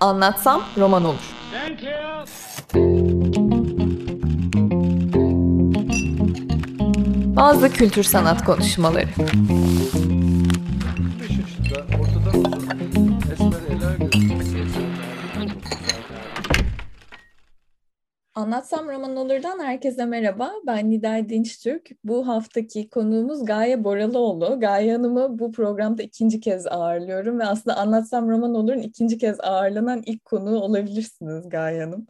Anlatsam roman olur. Bazı kültür sanat konuşmaları. Anlatsam Roman Olur'dan herkese merhaba. Ben Nida Dinçtürk. Bu haftaki konuğumuz Gaye Boralıoğlu. Gaye Hanım'ı bu programda ikinci kez ağırlıyorum ve aslında Anlatsam Roman Olur'un ikinci kez ağırlanan ilk konuğu olabilirsiniz Gaye Hanım.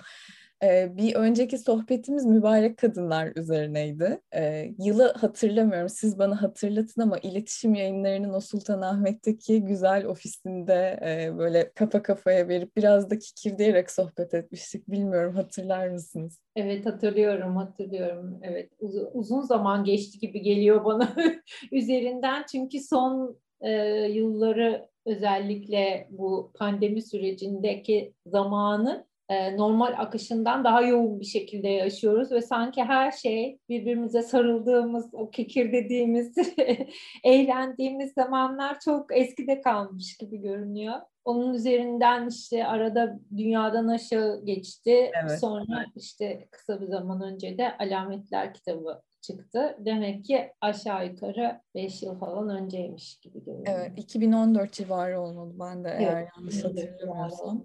Ee, bir önceki sohbetimiz mübarek kadınlar üzerineydi. Ee, yılı hatırlamıyorum, siz bana hatırlatın ama iletişim yayınlarının o Sultanahmet'teki güzel ofisinde e, böyle kafa kafaya verip biraz da kikirdeyerek sohbet etmiştik. Bilmiyorum hatırlar mısınız? Evet hatırlıyorum, hatırlıyorum. Evet uzun, uzun zaman geçti gibi geliyor bana üzerinden çünkü son e, yılları özellikle bu pandemi sürecindeki zamanı e, normal akışından daha yoğun bir şekilde yaşıyoruz ve sanki her şey birbirimize sarıldığımız, o kekir dediğimiz, eğlendiğimiz zamanlar çok eskide kalmış gibi görünüyor. Onun üzerinden işte arada dünyadan aşağı geçti. Evet. Sonra işte kısa bir zaman önce de Alametler kitabı çıktı. Demek ki aşağı yukarı 5 yıl falan önceymiş gibi görünüyor. Evet, 2014 civarı olmalı ben de eğer evet. yanlış hatırlamıyorsam.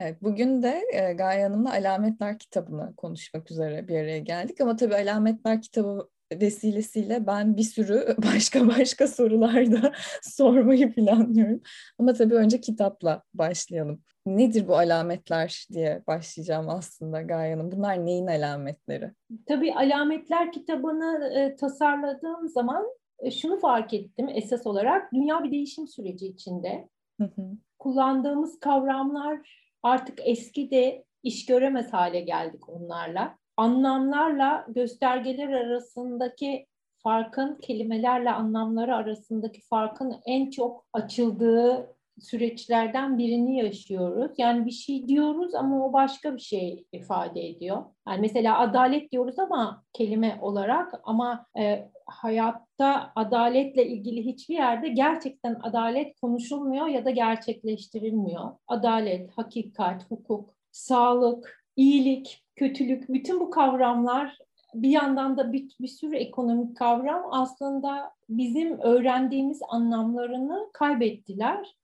Evet, bugün de e, Gaye Hanım'la Alametler kitabını konuşmak üzere bir araya geldik. Ama tabii Alametler kitabı vesilesiyle ben bir sürü başka başka sorular da sormayı planlıyorum. Ama tabii önce kitapla başlayalım. Nedir bu alametler diye başlayacağım aslında Gaye Hanım. Bunlar neyin alametleri? Tabii alametler kitabını e, tasarladığım zaman e, şunu fark ettim esas olarak. Dünya bir değişim süreci içinde. Hı hı. Kullandığımız kavramlar artık eski de iş göremez hale geldik onlarla. Anlamlarla göstergeler arasındaki farkın, kelimelerle anlamları arasındaki farkın en çok açıldığı süreçlerden birini yaşıyoruz. Yani bir şey diyoruz ama o başka bir şey ifade ediyor. Yani mesela adalet diyoruz ama kelime olarak ama e, hayatta adaletle ilgili hiçbir yerde gerçekten adalet konuşulmuyor ya da gerçekleştirilmiyor. Adalet, hakikat, hukuk, sağlık, iyilik, kötülük bütün bu kavramlar bir yandan da bir, bir sürü ekonomik kavram aslında bizim öğrendiğimiz anlamlarını kaybettiler.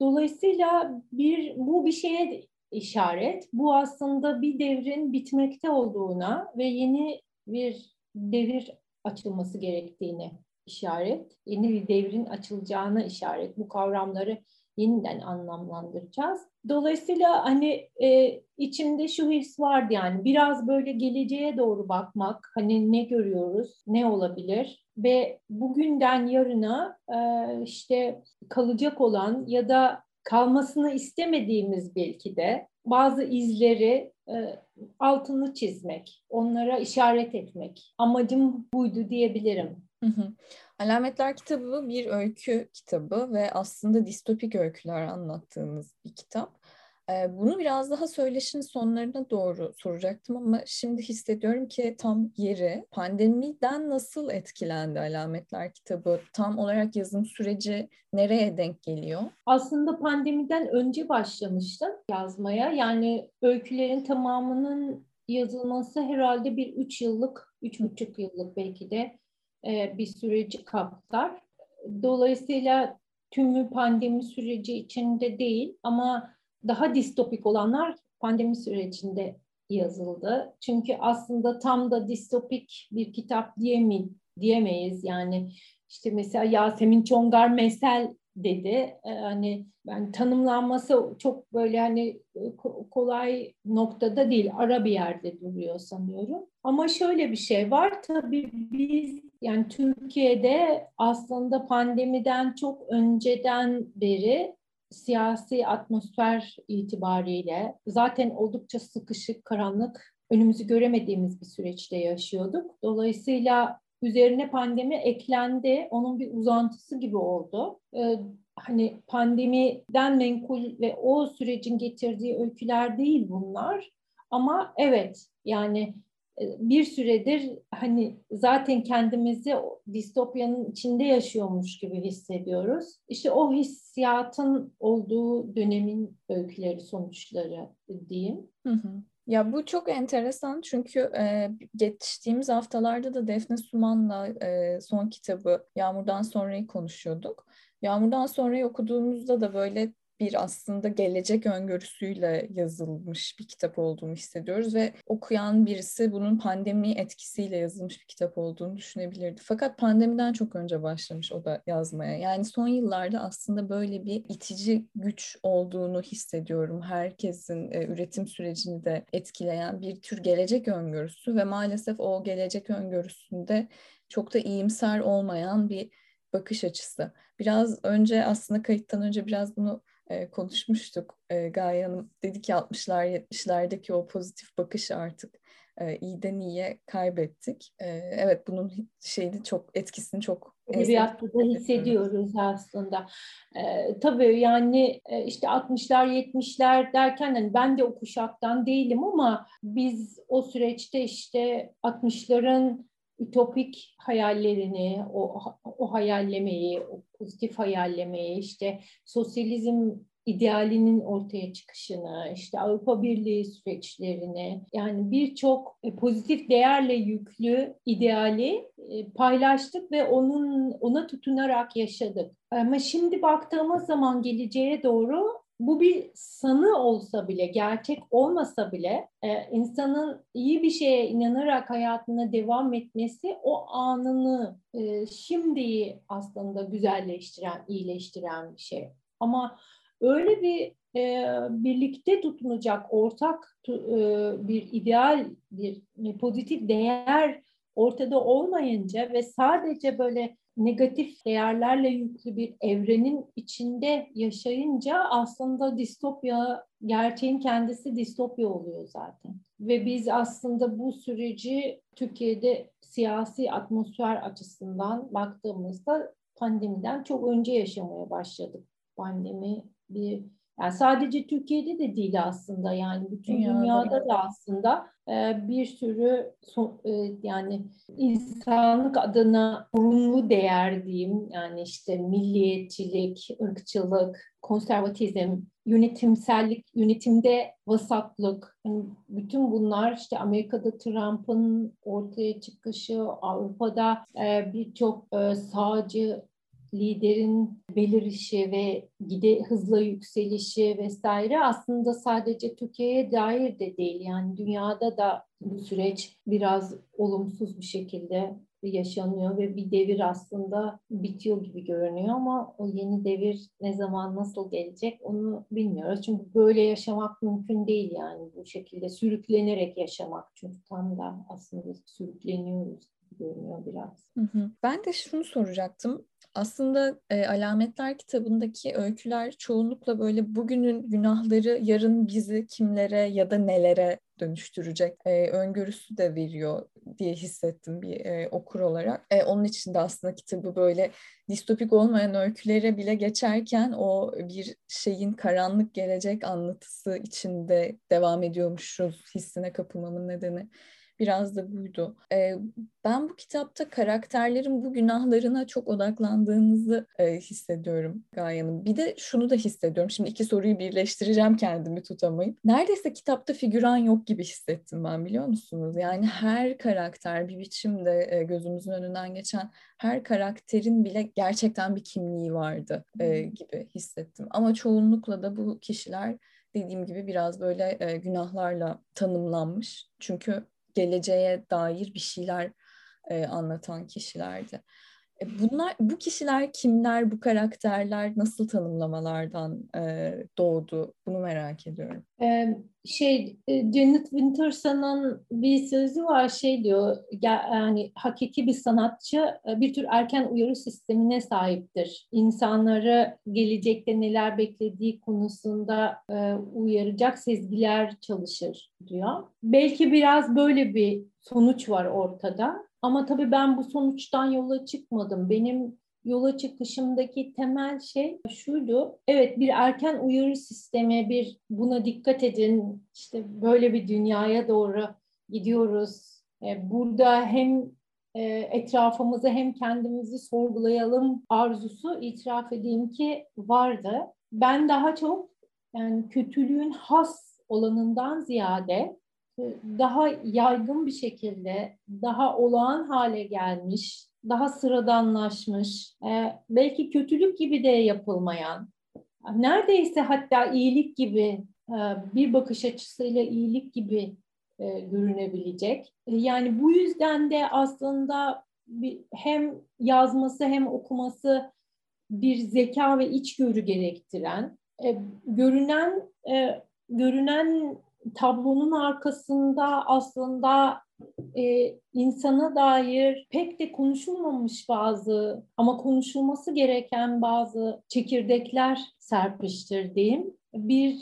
Dolayısıyla bir bu bir şeye işaret. Bu aslında bir devrin bitmekte olduğuna ve yeni bir devir açılması gerektiğini işaret. Yeni bir devrin açılacağına işaret. Bu kavramları yeniden anlamlandıracağız. Dolayısıyla hani e, içimde şu his vardı yani biraz böyle geleceğe doğru bakmak, hani ne görüyoruz, ne olabilir ve bugünden yarına e, işte kalacak olan ya da kalmasını istemediğimiz belki de bazı izleri e, altını çizmek, onlara işaret etmek. Amacım buydu diyebilirim. Hı hı. Alametler kitabı bir öykü kitabı ve aslında distopik öyküler anlattığınız bir kitap. Bunu biraz daha söyleşin sonlarına doğru soracaktım ama şimdi hissediyorum ki tam yeri pandemiden nasıl etkilendi Alametler kitabı? Tam olarak yazım süreci nereye denk geliyor? Aslında pandemiden önce başlamıştım yazmaya. Yani öykülerin tamamının yazılması herhalde bir üç yıllık, üç buçuk yıllık belki de bir süreci kapsar. Dolayısıyla tümü pandemi süreci içinde değil ama daha distopik olanlar pandemi sürecinde yazıldı. Çünkü aslında tam da distopik bir kitap diyemi, diyemeyiz. Yani işte mesela Yasemin Çongar Mesel dedi. Ee, hani ben tanımlanması çok böyle hani kolay noktada değil, ara bir yerde duruyor sanıyorum. Ama şöyle bir şey var. Tabii biz yani Türkiye'de aslında pandemiden çok önceden beri siyasi atmosfer itibariyle zaten oldukça sıkışık, karanlık, önümüzü göremediğimiz bir süreçte yaşıyorduk. Dolayısıyla üzerine pandemi eklendi, onun bir uzantısı gibi oldu. Ee, hani pandemiden menkul ve o sürecin getirdiği öyküler değil bunlar. Ama evet yani bir süredir hani zaten kendimizi distopyanın içinde yaşıyormuş gibi hissediyoruz. İşte o hissiyatın olduğu dönemin öyküleri, sonuçları diyeyim. Hı hı. Ya bu çok enteresan çünkü e, geçtiğimiz haftalarda da Defne Suman'la e, son kitabı Yağmurdan Sonra'yı konuşuyorduk. Yağmurdan Sonra'yı okuduğumuzda da böyle bir aslında gelecek öngörüsüyle yazılmış bir kitap olduğunu hissediyoruz ve okuyan birisi bunun pandemi etkisiyle yazılmış bir kitap olduğunu düşünebilirdi. Fakat pandemiden çok önce başlamış o da yazmaya. Yani son yıllarda aslında böyle bir itici güç olduğunu hissediyorum. Herkesin e, üretim sürecini de etkileyen bir tür gelecek öngörüsü ve maalesef o gelecek öngörüsünde çok da iyimser olmayan bir bakış açısı. Biraz önce aslında kayıttan önce biraz bunu e, konuşmuştuk. E, Gaye Hanım dedi ki 60'lar 70'lerdeki o pozitif bakışı artık e, iyiden iyiye kaybettik. E, evet bunun şeydi çok etkisini çok Edebiyatta da hissediyoruz aslında. Ee, tabii yani e, işte 60'lar 70'ler derken hani ben de o kuşaktan değilim ama biz o süreçte işte 60'ların ütopik hayallerini, o, o hayallemeyi, o pozitif hayallemeyi, işte sosyalizm idealinin ortaya çıkışını, işte Avrupa Birliği süreçlerini, yani birçok e, pozitif değerle yüklü ideali e, paylaştık ve onun ona tutunarak yaşadık. Ama şimdi baktığımız zaman geleceğe doğru bu bir sanı olsa bile, gerçek olmasa bile e, insanın iyi bir şeye inanarak hayatına devam etmesi o anını, e, şimdiyi aslında güzelleştiren, iyileştiren bir şey. Ama öyle bir e, birlikte tutunacak ortak e, bir ideal, bir, bir pozitif değer ortada olmayınca ve sadece böyle negatif değerlerle yüklü bir evrenin içinde yaşayınca aslında distopya, gerçeğin kendisi distopya oluyor zaten. Ve biz aslında bu süreci Türkiye'de siyasi atmosfer açısından baktığımızda pandemiden çok önce yaşamaya başladık. Pandemi bir yani sadece Türkiye'de de değil aslında yani bütün dünyada, dünyada da. aslında e, bir sürü so, e, yani insanlık adına sorumlu değer diyeyim. Yani işte milliyetçilik, ırkçılık, konservatizm, yönetimsellik, yönetimde vasatlık, yani bütün bunlar işte Amerika'da Trump'ın ortaya çıkışı, Avrupa'da e, birçok e, sağcı liderin belirişi ve gide hızla yükselişi vesaire aslında sadece Türkiye'ye dair de değil. Yani dünyada da bu süreç biraz olumsuz bir şekilde yaşanıyor ve bir devir aslında bitiyor gibi görünüyor ama o yeni devir ne zaman nasıl gelecek onu bilmiyoruz. Çünkü böyle yaşamak mümkün değil yani bu şekilde sürüklenerek yaşamak çünkü tam da aslında sürükleniyoruz görünüyor biraz. Hı hı. Ben de şunu soracaktım. Aslında e, Alametler kitabındaki öyküler çoğunlukla böyle bugünün günahları yarın bizi kimlere ya da nelere dönüştürecek e, öngörüsü de veriyor diye hissettim bir e, okur olarak. E, onun için de aslında kitabı böyle distopik olmayan öykülere bile geçerken o bir şeyin karanlık gelecek anlatısı içinde devam ediyormuşuz hissine kapılmamın nedeni biraz da buydu. E, ben bu kitapta karakterlerin bu günahlarına çok odaklandığınızı e, hissediyorum Gaya'nın. Bir de şunu da hissediyorum. Şimdi iki soruyu birleştireceğim kendimi tutamayıp. Neredeyse kitapta figüran yok gibi hissettim ben biliyor musunuz? Yani her karakter bir biçimde e, gözümüzün önünden geçen her karakterin bile gerçekten bir kimliği vardı e, gibi hissettim. Ama çoğunlukla da bu kişiler dediğim gibi biraz böyle e, günahlarla tanımlanmış. Çünkü geleceğe dair bir şeyler e, anlatan kişilerdi. E, bunlar, bu kişiler kimler, bu karakterler nasıl tanımlamalardan e, doğdu? Bunu merak ediyorum. Ee, şey, e, Janet Winterson'ın bir sözü var, şey diyor, yani hakiki bir sanatçı e, bir tür erken uyarı sistemine sahiptir. İnsanları gelecekte neler beklediği konusunda e, uyaracak sezgiler çalışır diyor. Belki biraz böyle bir sonuç var ortada. Ama tabii ben bu sonuçtan yola çıkmadım. Benim yola çıkışımdaki temel şey şuydu. Evet bir erken uyarı sistemi, bir buna dikkat edin. İşte böyle bir dünyaya doğru gidiyoruz. E, burada hem e, etrafımızı hem kendimizi sorgulayalım arzusu itiraf edeyim ki vardı. Ben daha çok yani kötülüğün has olanından ziyade daha yaygın bir şekilde, daha olağan hale gelmiş, daha sıradanlaşmış, e, belki kötülük gibi de yapılmayan, neredeyse hatta iyilik gibi e, bir bakış açısıyla iyilik gibi e, görünebilecek. Yani bu yüzden de aslında hem yazması hem okuması bir zeka ve içgörü gerektiren, görünen görünen tablonun arkasında aslında e, insana dair pek de konuşulmamış bazı ama konuşulması gereken bazı çekirdekler serpiştir diyeyim. Bir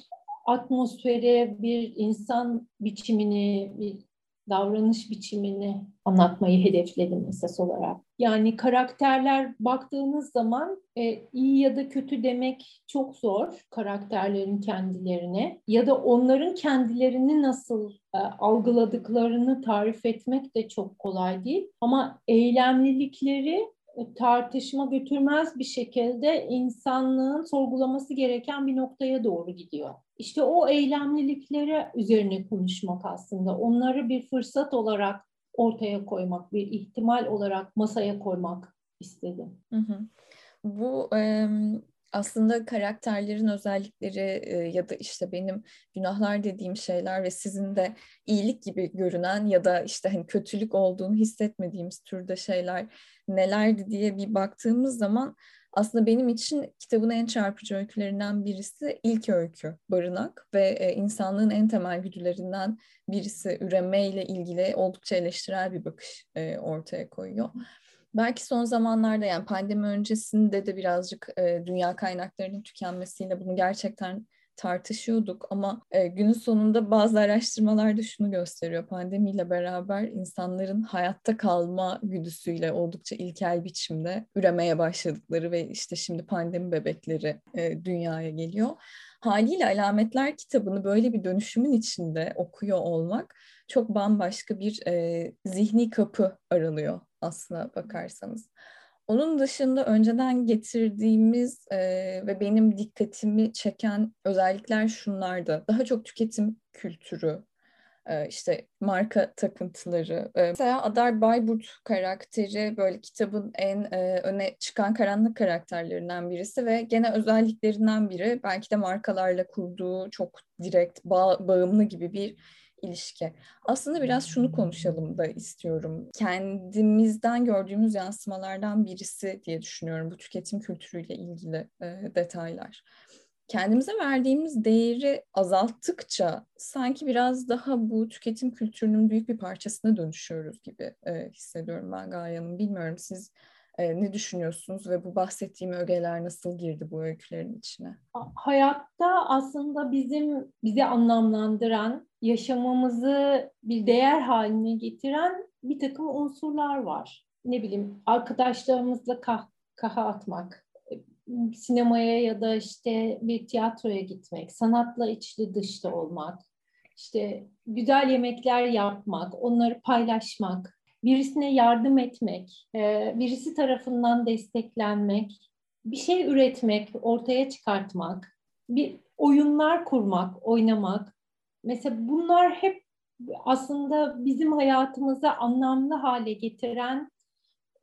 atmosferi, bir insan biçimini, bir davranış biçimini anlatmayı hedefledim esas olarak. Yani karakterler baktığınız zaman e, iyi ya da kötü demek çok zor karakterlerin kendilerine ya da onların kendilerini nasıl e, algıladıklarını tarif etmek de çok kolay değil. Ama eylemlilikleri tartışma götürmez bir şekilde insanlığın sorgulaması gereken bir noktaya doğru gidiyor. İşte o eylemlilikleri üzerine konuşmak aslında. Onları bir fırsat olarak ortaya koymak, bir ihtimal olarak masaya koymak istedim. Hı hı. Bu e, aslında karakterlerin özellikleri e, ya da işte benim günahlar dediğim şeyler ve sizin de iyilik gibi görünen ya da işte hani kötülük olduğunu hissetmediğimiz türde şeyler nelerdi diye bir baktığımız zaman aslında benim için kitabın en çarpıcı öykülerinden birisi ilk öykü Barınak ve e, insanlığın en temel güdülerinden birisi üremeyle ilgili oldukça eleştirel bir bakış e, ortaya koyuyor. Belki son zamanlarda yani pandemi öncesinde de birazcık e, dünya kaynaklarının tükenmesiyle bunu gerçekten tartışıyorduk ama e, günün sonunda bazı araştırmalar da şunu gösteriyor. Pandemiyle beraber insanların hayatta kalma güdüsüyle oldukça ilkel biçimde üremeye başladıkları ve işte şimdi pandemi bebekleri e, dünyaya geliyor. Haliyle Alametler kitabını böyle bir dönüşümün içinde okuyor olmak çok bambaşka bir e, zihni kapı aralıyor aslına bakarsanız. Onun dışında önceden getirdiğimiz e, ve benim dikkatimi çeken özellikler şunlardı. Daha çok tüketim kültürü, işte marka takıntıları. E, mesela Adar Bayburt karakteri böyle kitabın en e, öne çıkan karanlık karakterlerinden birisi ve gene özelliklerinden biri belki de markalarla kurduğu çok direkt bağ, bağımlı gibi bir ilişki. Aslında biraz şunu konuşalım da istiyorum. Kendimizden gördüğümüz yansımalardan birisi diye düşünüyorum bu tüketim kültürüyle ilgili e, detaylar. Kendimize verdiğimiz değeri azalttıkça sanki biraz daha bu tüketim kültürünün büyük bir parçasına dönüşüyoruz gibi e, hissediyorum ben Gaye Hanım. Bilmiyorum siz e, ne düşünüyorsunuz ve bu bahsettiğim ögeler nasıl girdi bu öykülerin içine? Hayatta aslında bizim bizi anlamlandıran, yaşamamızı bir değer haline getiren bir takım unsurlar var. Ne bileyim arkadaşlarımızla kah kaha atmak, sinemaya ya da işte bir tiyatroya gitmek, sanatla içli dışlı olmak, işte güzel yemekler yapmak, onları paylaşmak, birisine yardım etmek, e, birisi tarafından desteklenmek, bir şey üretmek, ortaya çıkartmak, bir oyunlar kurmak, oynamak. Mesela bunlar hep aslında bizim hayatımızı anlamlı hale getiren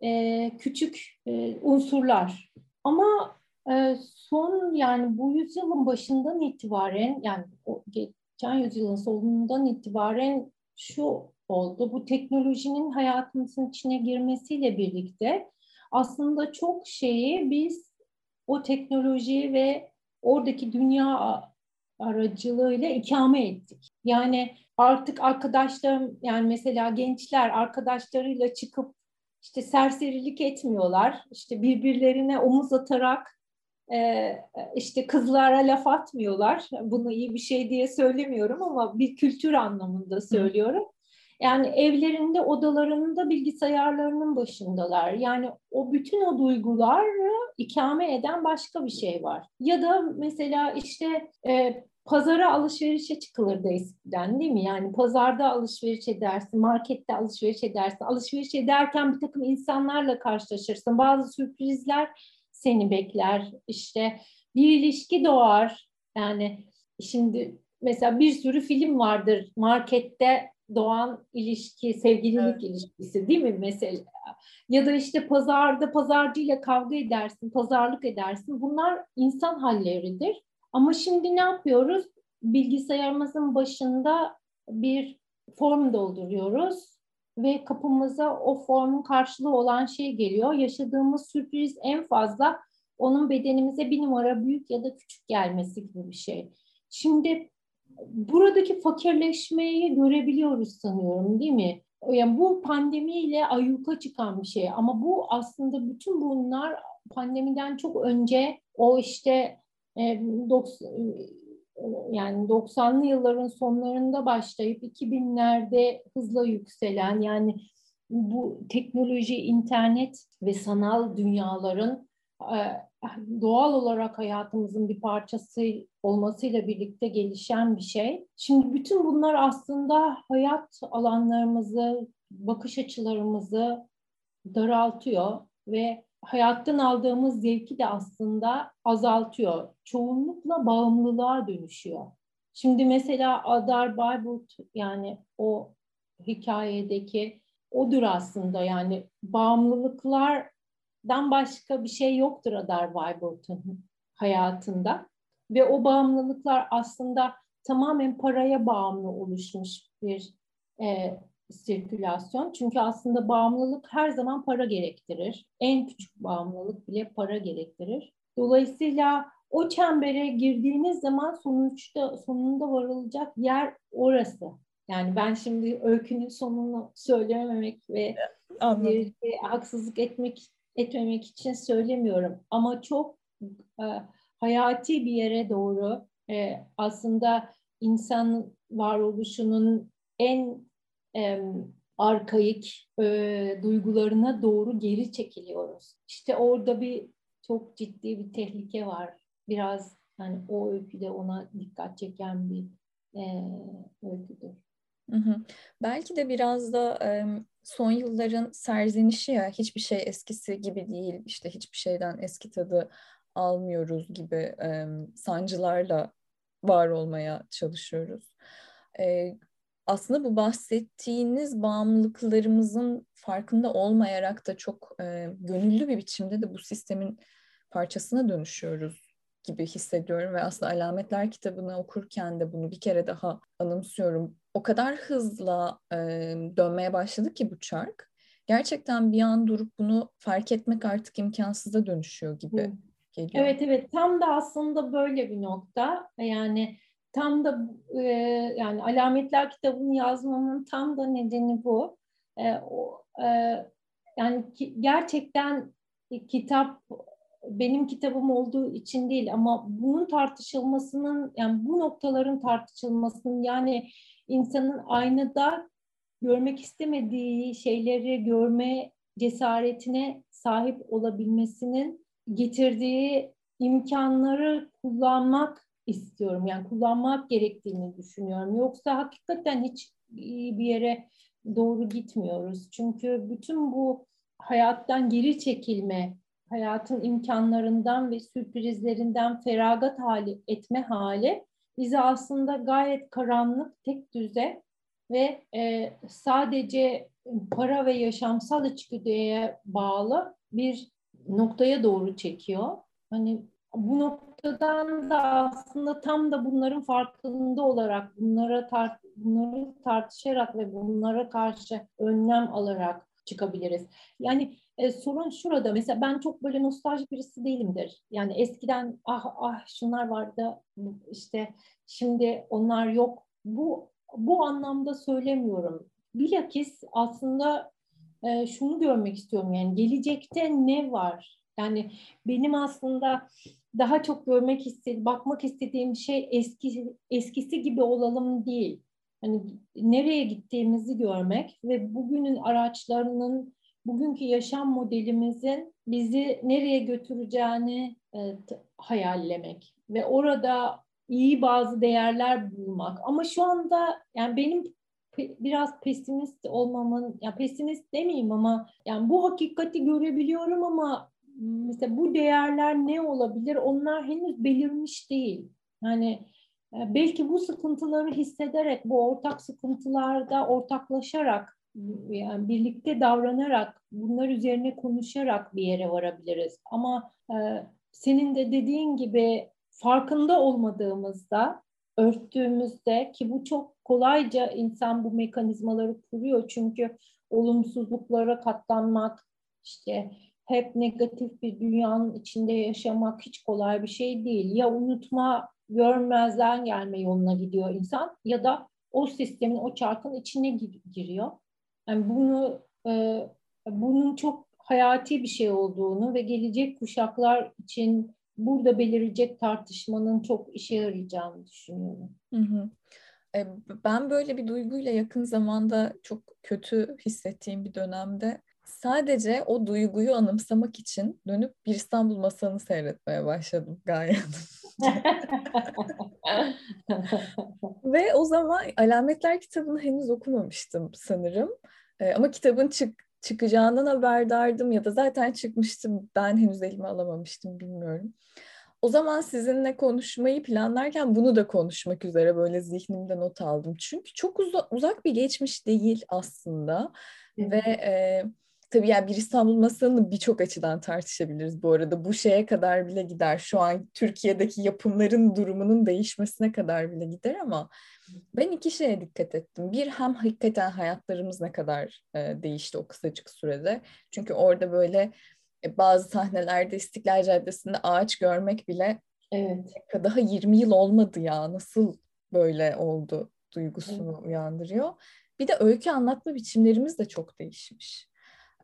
e, küçük e, unsurlar. Ama e, son yani bu yüzyılın başından itibaren yani o geçen yüzyılın sonundan itibaren şu oldu. Bu teknolojinin hayatımızın içine girmesiyle birlikte aslında çok şeyi biz o teknoloji ve oradaki dünya aracılığıyla ikame ettik. Yani artık arkadaşlarım yani mesela gençler arkadaşlarıyla çıkıp işte serserilik etmiyorlar. İşte birbirlerine omuz atarak e, işte kızlara laf atmıyorlar. Bunu iyi bir şey diye söylemiyorum ama bir kültür anlamında söylüyorum. Yani evlerinde, odalarında bilgisayarlarının başındalar. Yani o bütün o duyguları ikame eden başka bir şey var. Ya da mesela işte e, pazara alışverişe çıkılırdı eskiden değil mi? Yani pazarda alışveriş edersin, markette alışveriş edersin. Alışveriş ederken bir takım insanlarla karşılaşırsın. Bazı sürprizler seni bekler. İşte bir ilişki doğar. Yani şimdi mesela bir sürü film vardır markette doğan ilişki, sevgililik evet. ilişkisi değil mi mesela? Ya da işte pazarda pazarcıyla kavga edersin, pazarlık edersin. Bunlar insan halleridir. Ama şimdi ne yapıyoruz? Bilgisayarımızın başında bir form dolduruyoruz ve kapımıza o formun karşılığı olan şey geliyor. Yaşadığımız sürpriz en fazla onun bedenimize bir numara büyük ya da küçük gelmesi gibi bir şey. Şimdi buradaki fakirleşmeyi görebiliyoruz sanıyorum değil mi? Yani bu pandemiyle ayyuka çıkan bir şey ama bu aslında bütün bunlar pandemiden çok önce o işte e, yani 90'lı yılların sonlarında başlayıp 2000'lerde hızla yükselen yani bu teknoloji, internet ve sanal dünyaların e, doğal olarak hayatımızın bir parçası olmasıyla birlikte gelişen bir şey. Şimdi bütün bunlar aslında hayat alanlarımızı, bakış açılarımızı daraltıyor ve hayattan aldığımız zevki de aslında azaltıyor. Çoğunlukla bağımlılığa dönüşüyor. Şimdi mesela Adar Bayburt yani o hikayedeki odur aslında yani bağımlılıklardan başka bir şey yoktur Adar Bayburt'un hayatında. Ve o bağımlılıklar aslında tamamen paraya bağımlı oluşmuş bir e, sirkülasyon. Çünkü aslında bağımlılık her zaman para gerektirir. En küçük bağımlılık bile para gerektirir. Dolayısıyla o çembere girdiğiniz zaman sonuçta sonunda varılacak yer orası. Yani ben şimdi öykünün sonunu söylememek ve bir, haksızlık etmek etmemek için söylemiyorum. Ama çok e, hayati bir yere doğru e, aslında insan varoluşunun en e, arkaik e, duygularına doğru geri çekiliyoruz. İşte orada bir çok ciddi bir tehlike var. Biraz hani o öyküde ona dikkat çeken bir e, öyküdür. Hı hı. Belki de biraz da e, son yılların serzenişi ya hiçbir şey eskisi gibi değil işte hiçbir şeyden eski tadı almıyoruz gibi e, sancılarla var olmaya çalışıyoruz. E, aslında bu bahsettiğiniz bağımlılıklarımızın farkında olmayarak da çok e, gönüllü bir biçimde de bu sistemin parçasına dönüşüyoruz gibi hissediyorum ve aslında Alametler kitabını okurken de bunu bir kere daha anımsıyorum. O kadar hızla e, dönmeye başladı ki bu çark. Gerçekten bir an durup bunu fark etmek artık imkansıza dönüşüyor gibi geliyor. Evet evet tam da aslında böyle bir nokta. Yani tam da e, yani alametler kitabını yazmamın tam da nedeni bu. E, o, e, yani ki, gerçekten kitap benim kitabım olduğu için değil ama bunun tartışılmasının yani bu noktaların tartışılmasının yani insanın aynada görmek istemediği şeyleri görme cesaretine sahip olabilmesinin getirdiği imkanları kullanmak istiyorum. Yani kullanmak gerektiğini düşünüyorum. Yoksa hakikaten hiç bir yere doğru gitmiyoruz. Çünkü bütün bu hayattan geri çekilme, hayatın imkanlarından ve sürprizlerinden feragat hali etme hali bizi aslında gayet karanlık, tek düze ve e, sadece para ve yaşamsal içgüdüye bağlı bir noktaya doğru çekiyor. Hani bu noktadan da aslında tam da bunların farkında olarak, bunlara tart bunları tartışarak ve bunlara karşı önlem alarak çıkabiliriz. Yani e, sorun şurada mesela ben çok böyle nostaljik birisi değilimdir. Yani eskiden ah ah şunlar vardı işte şimdi onlar yok. Bu bu anlamda söylemiyorum. Bilakis aslında e, şunu görmek istiyorum yani gelecekte ne var? Yani benim aslında daha çok görmek istediğim, bakmak istediğim şey eski eskisi gibi olalım değil. Hani nereye gittiğimizi görmek ve bugünün araçlarının, bugünkü yaşam modelimizin bizi nereye götüreceğini e, hayallemek ve orada iyi bazı değerler bulmak. Ama şu anda yani benim biraz pesimist olmamın ya pesimist demeyeyim ama yani bu hakikati görebiliyorum ama mesela bu değerler ne olabilir? Onlar henüz belirmiş değil. Yani e, belki bu sıkıntıları hissederek, bu ortak sıkıntılarda ortaklaşarak, yani birlikte davranarak, bunlar üzerine konuşarak bir yere varabiliriz. Ama e, senin de dediğin gibi farkında olmadığımızda, örttüğümüzde ki bu çok kolayca insan bu mekanizmaları kuruyor çünkü olumsuzluklara katlanmak, işte hep negatif bir dünyanın içinde yaşamak hiç kolay bir şey değil. Ya unutma, görmezden gelme yoluna gidiyor insan ya da o sistemin, o çarkın içine giriyor. Yani bunu e, bunun çok hayati bir şey olduğunu ve gelecek kuşaklar için burada belirecek tartışmanın çok işe yarayacağını düşünüyorum. Hı hı. E, ben böyle bir duyguyla yakın zamanda çok kötü hissettiğim bir dönemde sadece o duyguyu anımsamak için dönüp bir İstanbul Masalını seyretmeye başladım gayet. Ve o zaman Alametler kitabını henüz okumamıştım sanırım. Ee, ama kitabın çık çıkacağından haberdardım ya da zaten çıkmıştım. Ben henüz elime alamamıştım bilmiyorum. O zaman sizinle konuşmayı planlarken bunu da konuşmak üzere böyle zihnimde not aldım. Çünkü çok uza- uzak bir geçmiş değil aslında. Evet. Ve e, tabii yani bir İstanbul Masalı'nı birçok açıdan tartışabiliriz bu arada. Bu şeye kadar bile gider. Şu an Türkiye'deki yapımların durumunun değişmesine kadar bile gider ama ben iki şeye dikkat ettim. Bir hem hakikaten hayatlarımız ne kadar e, değişti o kısacık sürede. Çünkü orada böyle e, bazı sahnelerde İstiklal Caddesi'nde ağaç görmek bile evet. daha 20 yıl olmadı ya nasıl böyle oldu duygusunu evet. uyandırıyor. Bir de öykü anlatma biçimlerimiz de çok değişmiş.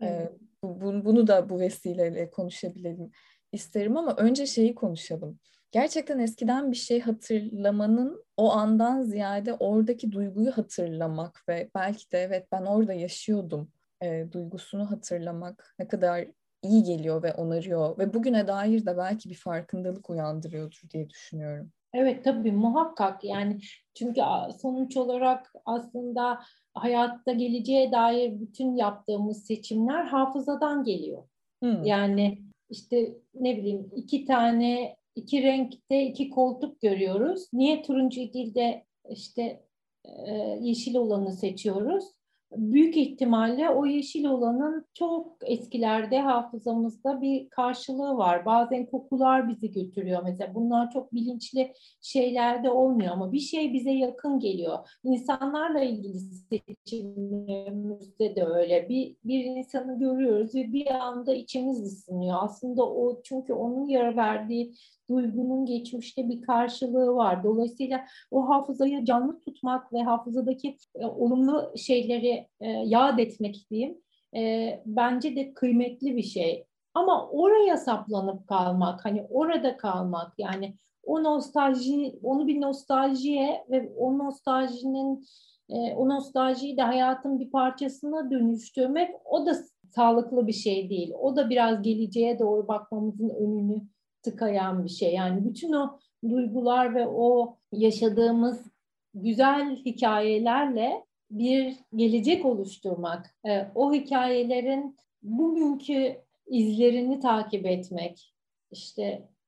Evet. Bu, bunu da bu vesileyle konuşabilelim isterim ama önce şeyi konuşalım. Gerçekten eskiden bir şey hatırlamanın o andan ziyade oradaki duyguyu hatırlamak ve belki de evet ben orada yaşıyordum e, duygusunu hatırlamak ne kadar iyi geliyor ve onarıyor ve bugüne dair de belki bir farkındalık uyandırıyordur diye düşünüyorum. Evet tabii muhakkak yani çünkü sonuç olarak aslında hayatta geleceğe dair bütün yaptığımız seçimler hafızadan geliyor. Hmm. Yani işte ne bileyim iki tane iki renkte iki koltuk görüyoruz. Niye turuncu değil de işte e, yeşil olanı seçiyoruz? Büyük ihtimalle o yeşil olanın çok eskilerde hafızamızda bir karşılığı var. Bazen kokular bizi götürüyor mesela. Bunlar çok bilinçli şeylerde olmuyor ama bir şey bize yakın geliyor. İnsanlarla ilgili seçimlerimizde de öyle. Bir, bir insanı görüyoruz ve bir anda içimiz ısınıyor. Aslında o çünkü onun yer verdiği duygunun geçmişte bir karşılığı var. Dolayısıyla o hafızayı canlı tutmak ve hafızadaki e, olumlu şeyleri e, yad etmek diyeyim e, bence de kıymetli bir şey. Ama oraya saplanıp kalmak, hani orada kalmak yani o nostalji, onu bir nostaljiye ve o nostaljinin e, o nostaljiyi de hayatın bir parçasına dönüştürmek o da sağlıklı bir şey değil. O da biraz geleceğe doğru bakmamızın önünü tıkayan bir şey. Yani bütün o duygular ve o yaşadığımız güzel hikayelerle bir gelecek oluşturmak, e, o hikayelerin bugünkü izlerini takip etmek, işte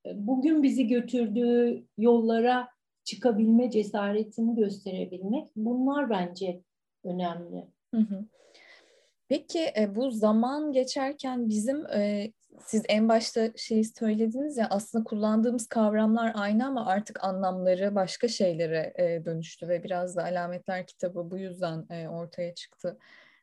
e, bugün bizi götürdüğü yollara çıkabilme cesaretini gösterebilmek bunlar bence önemli. Peki e, bu zaman geçerken bizim siz en başta şeyi söylediniz ya aslında kullandığımız kavramlar aynı ama artık anlamları başka şeylere e, dönüştü ve biraz da alametler kitabı bu yüzden e, ortaya çıktı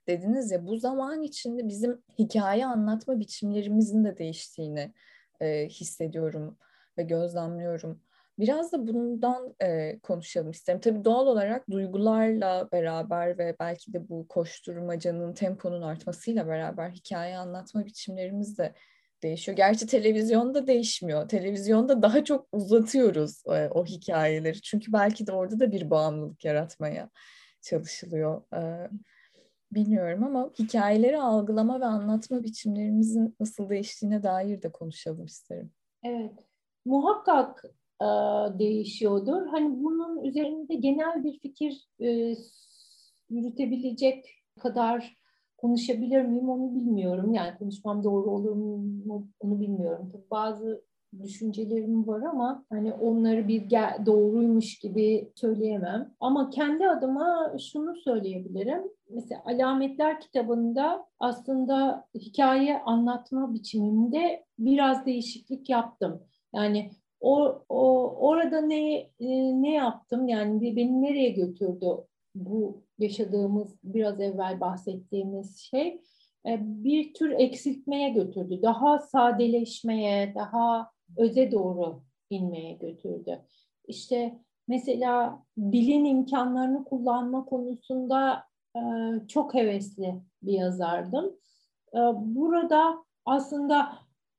dediniz ya bu zaman içinde bizim hikaye anlatma biçimlerimizin de değiştiğini e, hissediyorum ve gözlemliyorum. Biraz da bundan e, konuşalım isterim. Tabii doğal olarak duygularla beraber ve belki de bu koşturmacanın, temponun artmasıyla beraber hikaye anlatma biçimlerimiz de değişiyor. Gerçi televizyonda değişmiyor. Televizyonda daha çok uzatıyoruz e, o hikayeleri. Çünkü belki de orada da bir bağımlılık yaratmaya çalışılıyor. E, bilmiyorum ama hikayeleri algılama ve anlatma biçimlerimizin nasıl değiştiğine dair de konuşalım isterim. Evet. Muhakkak e, değişiyordur. Hani bunun üzerinde genel bir fikir e, yürütebilecek kadar konuşabilir miyim onu bilmiyorum. Yani konuşmam doğru olur mu onu bilmiyorum. Tabii bazı düşüncelerim var ama hani onları bir doğruymuş gibi söyleyemem. Ama kendi adıma şunu söyleyebilirim. Mesela Alametler kitabında aslında hikaye anlatma biçiminde biraz değişiklik yaptım. Yani o, o orada ne e, ne yaptım? Yani beni nereye götürdü bu yaşadığımız biraz evvel bahsettiğimiz şey? E, bir tür eksiltmeye götürdü. Daha sadeleşmeye, daha öze doğru inmeye götürdü. İşte mesela dilin imkanlarını kullanma konusunda e, çok hevesli bir yazardım. E, burada aslında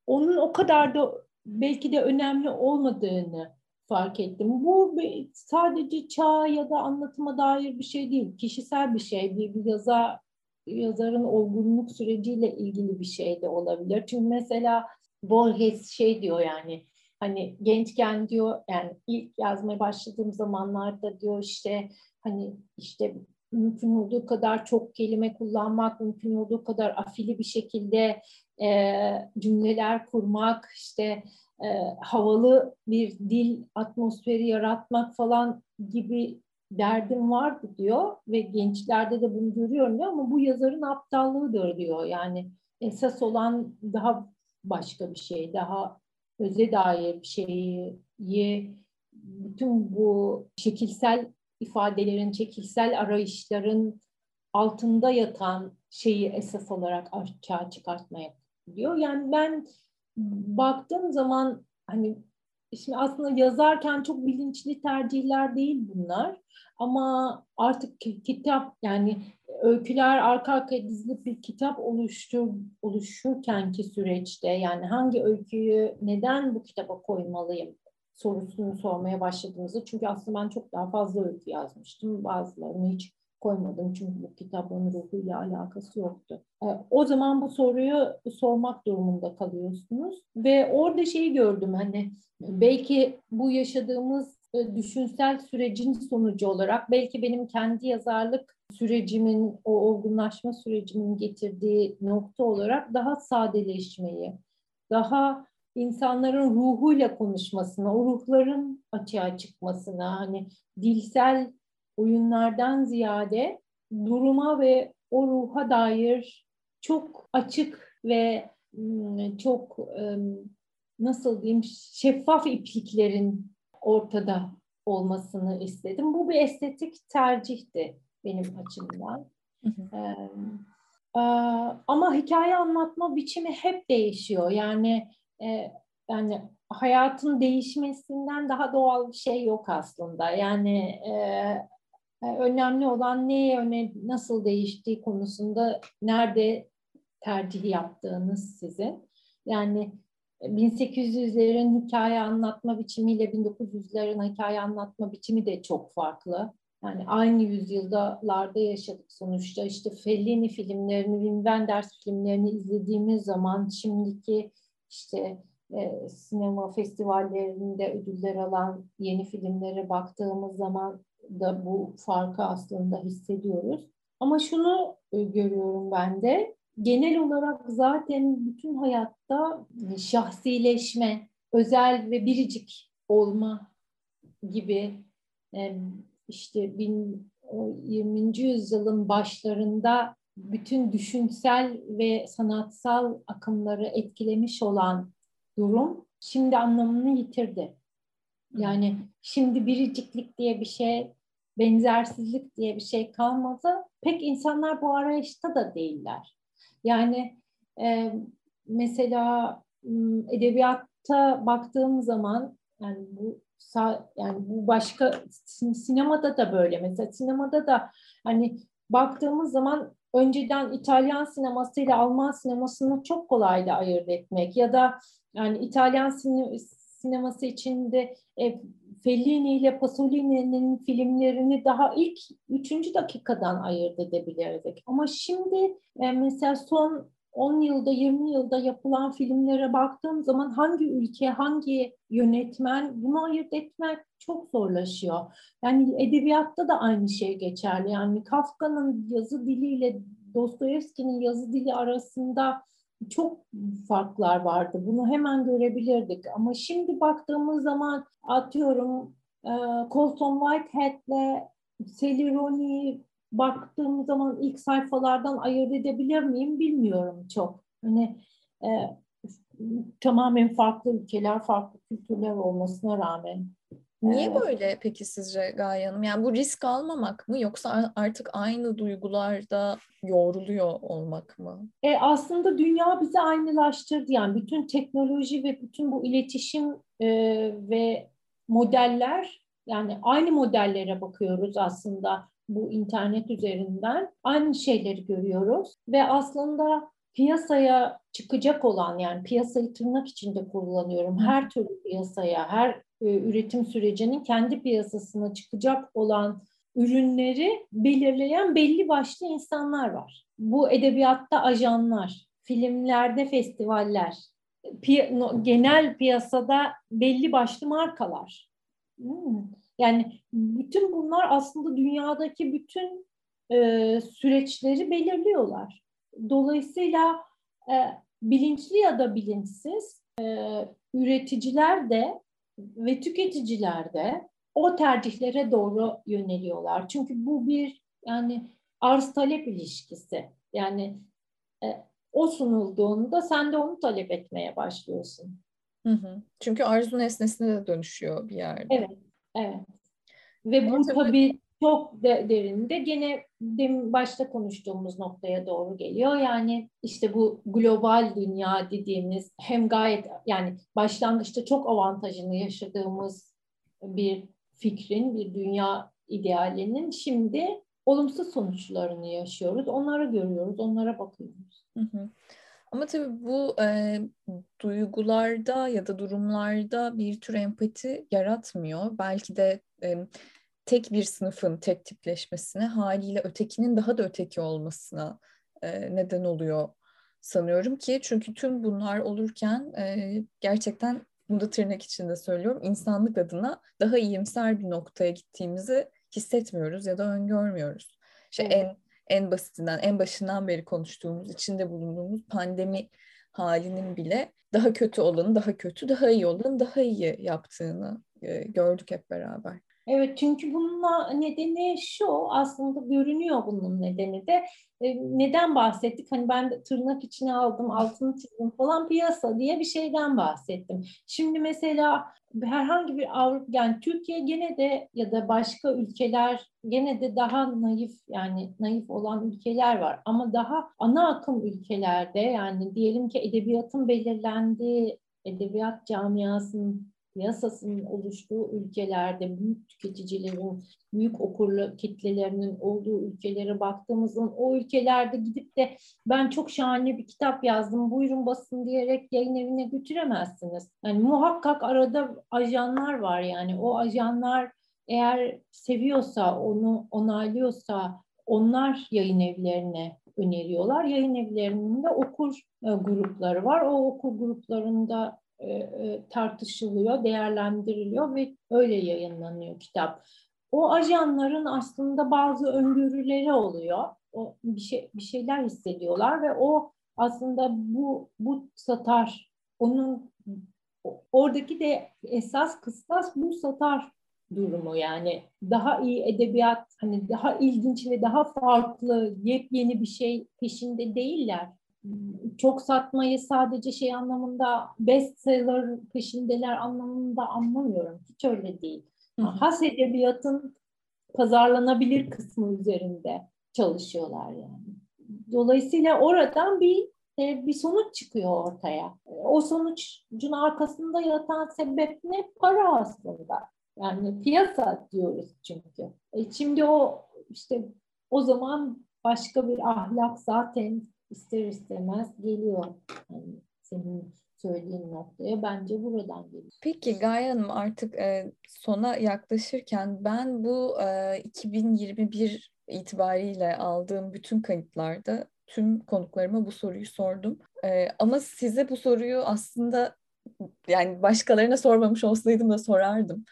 onun o kadar da belki de önemli olmadığını fark ettim. Bu sadece çağ ya da anlatıma dair bir şey değil, kişisel bir şey. Bir, bir yaza, yazarın olgunluk süreciyle ilgili bir şey de olabilir. Çünkü mesela Borges şey diyor yani hani gençken diyor yani ilk yazmaya başladığım zamanlarda diyor işte hani işte mümkün olduğu kadar çok kelime kullanmak, mümkün olduğu kadar afili bir şekilde e, cümleler kurmak, işte e, havalı bir dil atmosferi yaratmak falan gibi derdim vardı diyor ve gençlerde de bunu görüyorum diyor ama bu yazarın aptallığıdır diyor. Yani esas olan daha başka bir şey, daha öze dair bir şeyi bütün bu şekilsel ifadelerin, şekilsel arayışların altında yatan şeyi esas olarak açığa çıkartmaya diyor. Yani ben baktığım zaman hani Şimdi aslında yazarken çok bilinçli tercihler değil bunlar. Ama artık kitap yani öyküler arka arkaya dizilip bir kitap oluştur, oluşurkenki süreçte yani hangi öyküyü neden bu kitaba koymalıyım sorusunu sormaya başladığımızda çünkü aslında ben çok daha fazla öykü yazmıştım. Bazılarını hiç koymadım çünkü bu kitabın ruhuyla alakası yoktu. E, o zaman bu soruyu sormak durumunda kalıyorsunuz ve orada şeyi gördüm hani belki bu yaşadığımız e, düşünsel sürecin sonucu olarak belki benim kendi yazarlık sürecimin, o olgunlaşma sürecinin getirdiği nokta olarak daha sadeleşmeyi, daha insanların ruhuyla konuşmasına, o ruhların açığa çıkmasına, hani dilsel oyunlardan ziyade duruma ve o ruha dair çok açık ve çok nasıl diyeyim şeffaf ipliklerin ortada olmasını istedim. Bu bir estetik tercihti benim açımdan. Ee, ama hikaye anlatma biçimi hep değişiyor. Yani e, yani hayatın değişmesinden daha doğal bir şey yok aslında. Yani e önemli olan ne yöne nasıl değiştiği konusunda nerede tercih yaptığınız sizin. Yani 1800'lerin hikaye anlatma biçimiyle 1900'lerin hikaye anlatma biçimi de çok farklı. Yani aynı yüzyıldalarda yaşadık sonuçta. İşte Fellini filmlerini, Wim Wenders filmlerini izlediğimiz zaman şimdiki işte e, sinema festivallerinde ödüller alan yeni filmlere baktığımız zaman da bu farkı aslında hissediyoruz. Ama şunu e, görüyorum ben de genel olarak zaten bütün hayatta şahsileşme, özel ve biricik olma gibi işte 20. yüzyılın başlarında bütün düşünsel ve sanatsal akımları etkilemiş olan durum şimdi anlamını yitirdi. Yani şimdi biriciklik diye bir şey, benzersizlik diye bir şey kalmadı. Pek insanlar bu arayışta da değiller. Yani e, mesela edebiyatta baktığım zaman yani bu yani bu başka sinemada da böyle mesela sinemada da hani baktığımız zaman önceden İtalyan sineması ile Alman sinemasını çok kolaydı ayırt etmek ya da yani İtalyan sineması içinde e, Fellini ile Pasolini'nin filmlerini daha ilk üçüncü dakikadan ayırt edebilirdik. Ama şimdi e, mesela son 10 yılda 20 yılda yapılan filmlere baktığım zaman hangi ülke, hangi yönetmen bunu ayırt etmek çok zorlaşıyor. Yani edebiyatta da aynı şey geçerli. Yani Kafka'nın yazı diliyle Dostoyevski'nin yazı dili arasında çok farklar vardı. Bunu hemen görebilirdik. Ama şimdi baktığımız zaman atıyorum e, Colson Whitehead'le Sally Rooney baktığım zaman ilk sayfalardan ayırt edebilir miyim bilmiyorum çok. Hani e, tamamen farklı ülkeler, farklı kültürler olmasına rağmen. Niye e, böyle peki sizce Gaye Hanım? Yani bu risk almamak mı yoksa artık aynı duygularda yoğruluyor olmak mı? E, aslında dünya bizi aynılaştırdı. Yani bütün teknoloji ve bütün bu iletişim e, ve modeller yani aynı modellere bakıyoruz aslında bu internet üzerinden. Aynı şeyleri görüyoruz ve aslında piyasaya çıkacak olan yani piyasayı tırnak içinde kullanıyorum. Her türlü piyasaya, her e, üretim sürecinin kendi piyasasına çıkacak olan ürünleri belirleyen belli başlı insanlar var. Bu edebiyatta ajanlar, filmlerde festivaller, pi- genel piyasada belli başlı markalar. Hmm. Yani bütün bunlar aslında dünyadaki bütün e, süreçleri belirliyorlar. Dolayısıyla e, bilinçli ya da bilinçsiz e, üreticiler de ve tüketiciler de o tercihlere doğru yöneliyorlar. Çünkü bu bir yani arz talep ilişkisi. Yani e, o sunulduğunda sen de onu talep etmeye başlıyorsun. Hı hı. Çünkü arzu nesnesine de dönüşüyor bir yerde. Evet, evet. Ve bu tabii çok de, derinde gene demin başta konuştuğumuz noktaya doğru geliyor. Yani işte bu global dünya dediğimiz hem gayet yani başlangıçta çok avantajını yaşadığımız bir fikrin, bir dünya idealinin şimdi olumsuz sonuçlarını yaşıyoruz. Onları görüyoruz, onlara bakıyoruz. Hı hı. Ama tabii bu e, duygularda ya da durumlarda bir tür empati yaratmıyor. Belki de e, tek bir sınıfın tek tipleşmesine haliyle ötekinin daha da öteki olmasına e, neden oluyor sanıyorum ki çünkü tüm bunlar olurken e, gerçekten bunu da tırnak içinde söylüyorum insanlık adına daha iyimser bir noktaya gittiğimizi hissetmiyoruz ya da öngörmüyoruz. İşte evet. en en basitinden en başından beri konuştuğumuz içinde bulunduğumuz pandemi halinin bile daha kötü olanı daha kötü, daha iyi olanı daha iyi yaptığını e, gördük hep beraber. Evet çünkü bunun nedeni şu aslında görünüyor bunun nedeni de. E, neden bahsettik? Hani ben tırnak içine aldım altını çizdim falan piyasa diye bir şeyden bahsettim. Şimdi mesela herhangi bir Avrupa yani Türkiye gene de ya da başka ülkeler gene de daha naif yani naif olan ülkeler var. Ama daha ana akım ülkelerde yani diyelim ki edebiyatın belirlendiği edebiyat camiasının piyasasının oluştuğu ülkelerde büyük tüketicilerin, büyük okurlu kitlelerinin olduğu ülkelere baktığımızda o ülkelerde gidip de ben çok şahane bir kitap yazdım buyurun basın diyerek yayın evine götüremezsiniz. Yani muhakkak arada ajanlar var yani o ajanlar eğer seviyorsa, onu onaylıyorsa onlar yayın evlerine öneriyorlar. Yayın evlerinin de okur e, grupları var. O okur gruplarında tartışılıyor, değerlendiriliyor ve öyle yayınlanıyor kitap. O ajanların aslında bazı öngörüleri oluyor. O bir şey bir şeyler hissediyorlar ve o aslında bu bu satar onun oradaki de esas kıstas bu satar durumu yani daha iyi edebiyat hani daha ilginç ve daha farklı yepyeni bir şey peşinde değiller çok satmayı sadece şey anlamında bestseller peşindeler anlamında anlamıyorum. Hiç öyle değil. Hı. Has edebiyatın pazarlanabilir kısmı üzerinde çalışıyorlar yani. Dolayısıyla oradan bir e, bir sonuç çıkıyor ortaya. O sonucun arkasında yatan sebep ne? Para aslında. Yani piyasa diyoruz çünkü. E şimdi o işte o zaman başka bir ahlak zaten ister istemez geliyor. Yani senin söylediğin noktaya bence buradan geliyor. Peki Gaye Hanım artık e, sona yaklaşırken ben bu e, 2021 itibariyle aldığım bütün kayıtlarda tüm konuklarıma bu soruyu sordum. Ee, ama size bu soruyu aslında yani başkalarına sormamış olsaydım da sorardım.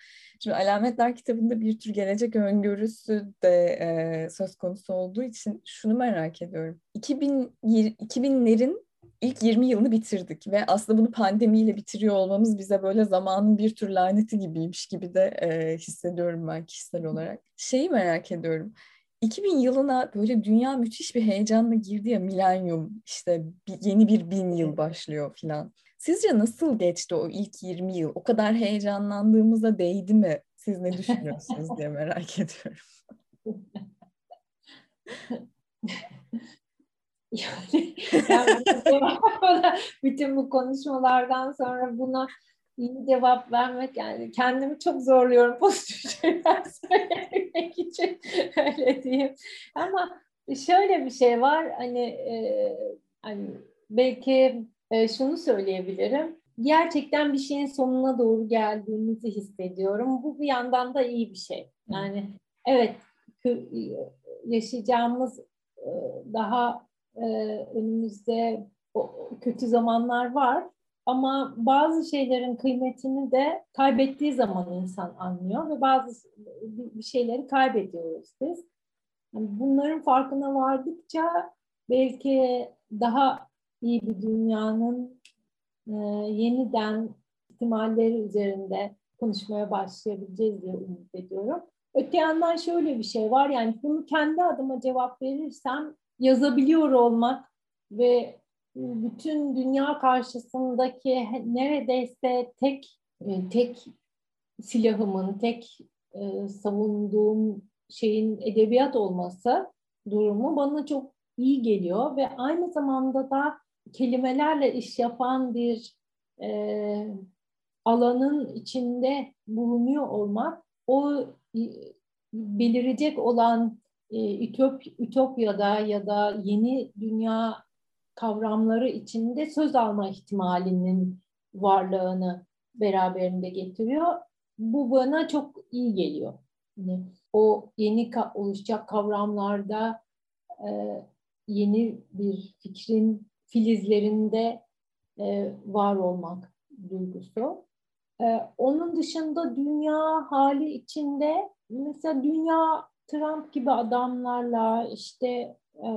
Şimdi Alametler kitabında bir tür gelecek öngörüsü de e, söz konusu olduğu için şunu merak ediyorum. 2000, 2000'lerin ilk 20 yılını bitirdik ve aslında bunu pandemiyle bitiriyor olmamız bize böyle zamanın bir tür laneti gibiymiş gibi de e, hissediyorum ben kişisel olarak. Şeyi merak ediyorum. 2000 yılına böyle dünya müthiş bir heyecanla girdi ya milenyum işte yeni bir bin yıl başlıyor filan. Sizce nasıl geçti o ilk 20 yıl? O kadar heyecanlandığımıza değdi mi? Siz ne düşünüyorsunuz diye merak ediyorum. yani, yani bütün bu konuşmalardan sonra buna iyi cevap vermek yani kendimi çok zorluyorum pozitif şeyler söylemek için öyle diyeyim. Ama şöyle bir şey var hani e, hani belki e, şunu söyleyebilirim. Gerçekten bir şeyin sonuna doğru geldiğimizi hissediyorum. Bu bir yandan da iyi bir şey. Yani evet yaşayacağımız e, daha e, önümüzde kötü zamanlar var ama bazı şeylerin kıymetini de kaybettiği zaman insan anlıyor ve bazı bir şeyleri kaybediyoruz biz. Bunların farkına vardıkça belki daha iyi bir dünyanın e, yeniden ihtimalleri üzerinde konuşmaya başlayabileceğiz diye umut ediyorum. Öte yandan şöyle bir şey var yani bunu kendi adıma cevap verirsem yazabiliyor olmak ve bütün dünya karşısındaki neredeyse tek e, tek silahımın, tek e, savunduğum şeyin edebiyat olması durumu bana çok iyi geliyor ve aynı zamanda da kelimelerle iş yapan bir e, alanın içinde bulunuyor olmak o e, belirecek olan e, ütop, ütopyada ya da yeni dünya kavramları içinde söz alma ihtimalinin varlığını beraberinde getiriyor. Bu bana çok iyi geliyor. Yani o yeni ka- oluşacak kavramlarda e, yeni bir fikrin filizlerinde e, var olmak duygusu. E, onun dışında dünya hali içinde mesela dünya Trump gibi adamlarla işte e,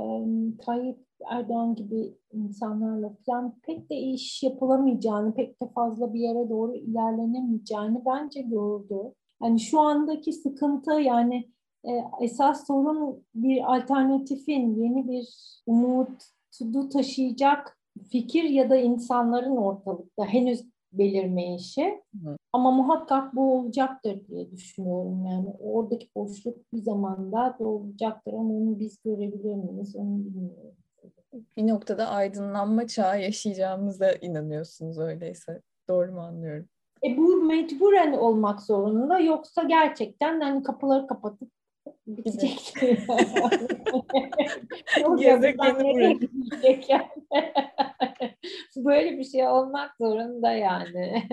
Tayyip Erdoğan gibi insanlarla falan pek de iş yapılamayacağını, pek de fazla bir yere doğru ilerlenemeyeceğini bence gördü. Yani şu andaki sıkıntı yani e, esas sorun bir alternatifin, yeni bir umutu taşıyacak fikir ya da insanların ortalıkta henüz belirmeyişi. Hı. Ama muhakkak bu olacaktır diye düşünüyorum. Yani oradaki boşluk bir zamanda doğacaktır ama onu biz görebilir miyiz onu bilmiyorum bir noktada aydınlanma çağı yaşayacağımıza inanıyorsunuz öyleyse. Doğru mu anlıyorum? E bu mecburen olmak zorunda yoksa gerçekten hani kapıları kapatıp bitecek. Gezegeni Böyle bir şey olmak zorunda yani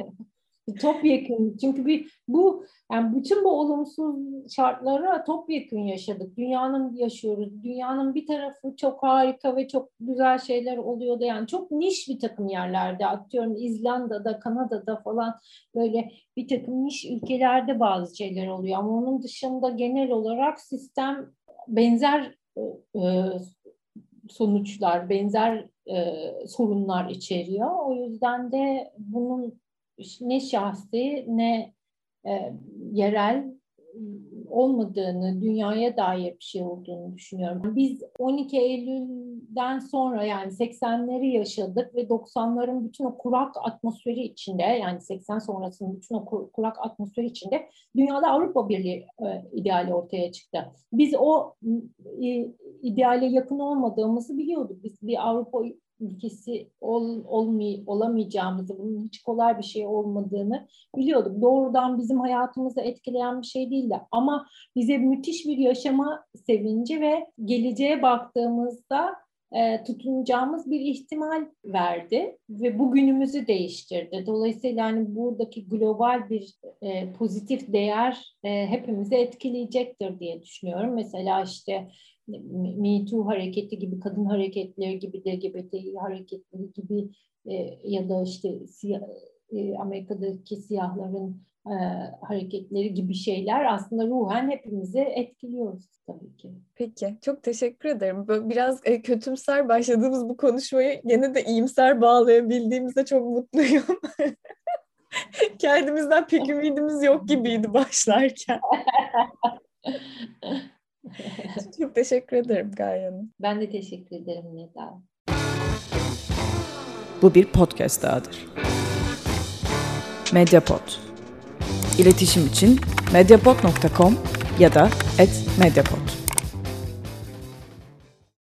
topyekun çünkü bir bu yani bütün bu olumsuz şartlara topyekun yaşadık. Dünyanın yaşıyoruz. Dünyanın bir tarafı çok harika ve çok güzel şeyler oluyordu. Yani çok niş bir takım yerlerde atıyorum İzlanda'da, Kanada'da falan böyle bir takım niş ülkelerde bazı şeyler oluyor. Ama onun dışında genel olarak sistem benzer e, sonuçlar, benzer e, sorunlar içeriyor. O yüzden de bunun ne şahsi ne e, yerel olmadığını, dünyaya dair bir şey olduğunu düşünüyorum. Biz 12 Eylül'den sonra yani 80'leri yaşadık ve 90'ların bütün o kurak atmosferi içinde yani 80 sonrasının bütün o kurak atmosferi içinde dünyada Avrupa Birliği e, ideali ortaya çıktı. Biz o e, ideale yakın olmadığımızı biliyorduk. Biz bir Avrupa ülkesi ol, olmay, olamayacağımızı, bunun hiç kolay bir şey olmadığını biliyorduk. Doğrudan bizim hayatımızı etkileyen bir şey değildi. Ama bize müthiş bir yaşama sevinci ve geleceğe baktığımızda e, tutunacağımız bir ihtimal verdi ve bugünümüzü değiştirdi. Dolayısıyla yani buradaki global bir e, pozitif değer e, hepimizi etkileyecektir diye düşünüyorum. Mesela işte Me Too hareketi gibi, kadın hareketleri gibi, LGBT hareketleri gibi e, ya da işte siyah, e, Amerika'daki siyahların e, hareketleri gibi şeyler aslında ruhen hepimizi etkiliyoruz tabii ki. Peki, çok teşekkür ederim. Böyle biraz e, kötümser başladığımız bu konuşmayı yine de iyimser bağlayabildiğimizde çok mutluyum. Kendimizden pek ümidimiz yok gibiydi başlarken. çok teşekkür ederim Gaye Hanım. Ben de teşekkür ederim Neda. Bu bir podcast dahadır. Mediapod. İletişim için mediapod.com ya da @mediapod.